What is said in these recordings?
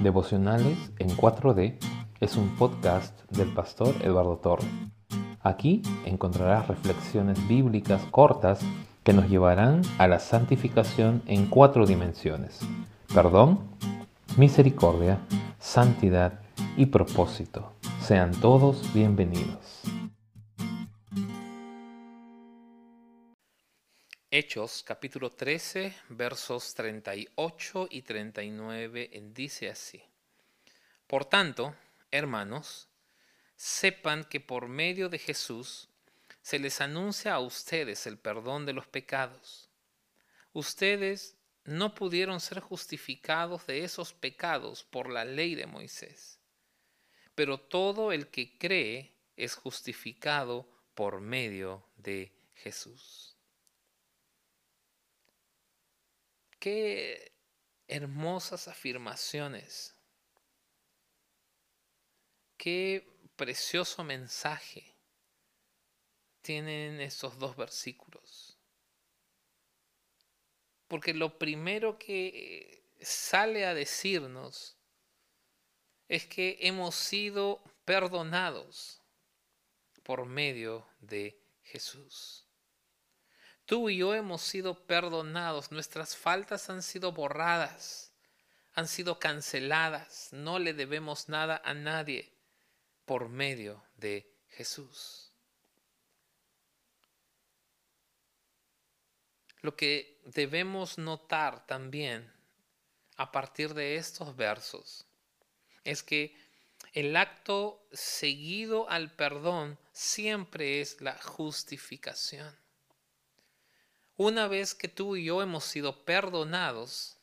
Devocionales en 4D es un podcast del pastor Eduardo Torre. Aquí encontrarás reflexiones bíblicas cortas que nos llevarán a la santificación en cuatro dimensiones. Perdón, misericordia, santidad y propósito. Sean todos bienvenidos. Hechos capítulo 13 versos 38 y 39 dice así. Por tanto, hermanos, sepan que por medio de Jesús se les anuncia a ustedes el perdón de los pecados. Ustedes no pudieron ser justificados de esos pecados por la ley de Moisés, pero todo el que cree es justificado por medio de Jesús. Qué hermosas afirmaciones. Qué precioso mensaje tienen estos dos versículos. Porque lo primero que sale a decirnos es que hemos sido perdonados por medio de Jesús. Tú y yo hemos sido perdonados, nuestras faltas han sido borradas, han sido canceladas, no le debemos nada a nadie por medio de Jesús. Lo que debemos notar también a partir de estos versos es que el acto seguido al perdón siempre es la justificación. Una vez que tú y yo hemos sido perdonados,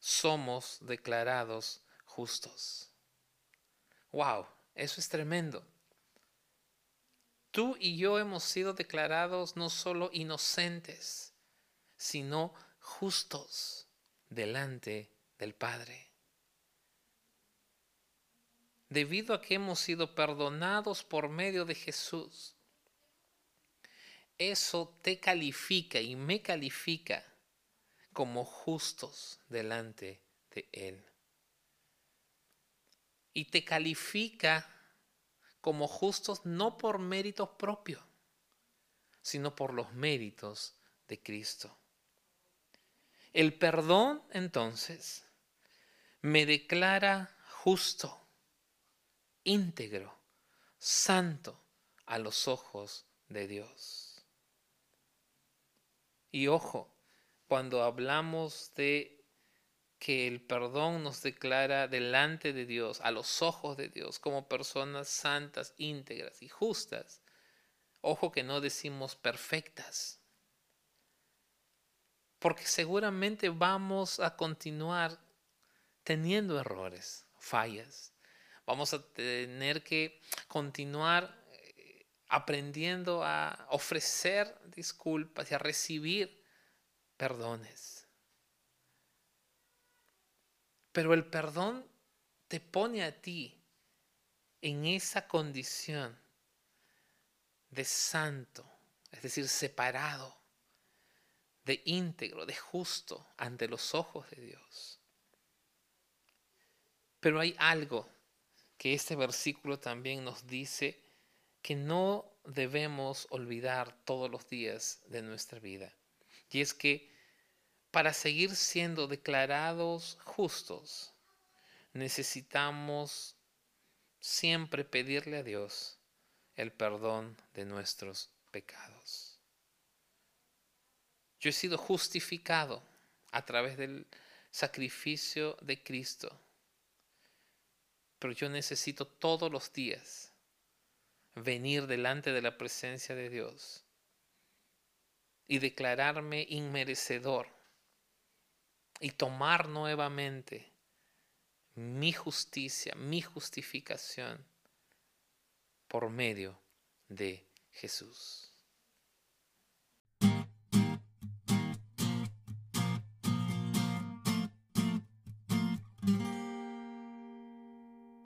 somos declarados justos. ¡Wow! Eso es tremendo. Tú y yo hemos sido declarados no solo inocentes, sino justos delante del Padre. Debido a que hemos sido perdonados por medio de Jesús, eso te califica y me califica como justos delante de Él. Y te califica como justos no por méritos propios, sino por los méritos de Cristo. El perdón, entonces, me declara justo, íntegro, santo a los ojos de Dios. Y ojo, cuando hablamos de que el perdón nos declara delante de Dios, a los ojos de Dios, como personas santas, íntegras y justas, ojo que no decimos perfectas, porque seguramente vamos a continuar teniendo errores, fallas. Vamos a tener que continuar aprendiendo a ofrecer disculpas y a recibir perdones. Pero el perdón te pone a ti en esa condición de santo, es decir, separado, de íntegro, de justo ante los ojos de Dios. Pero hay algo que este versículo también nos dice que no debemos olvidar todos los días de nuestra vida. Y es que para seguir siendo declarados justos, necesitamos siempre pedirle a Dios el perdón de nuestros pecados. Yo he sido justificado a través del sacrificio de Cristo, pero yo necesito todos los días venir delante de la presencia de Dios y declararme inmerecedor y tomar nuevamente mi justicia, mi justificación por medio de Jesús.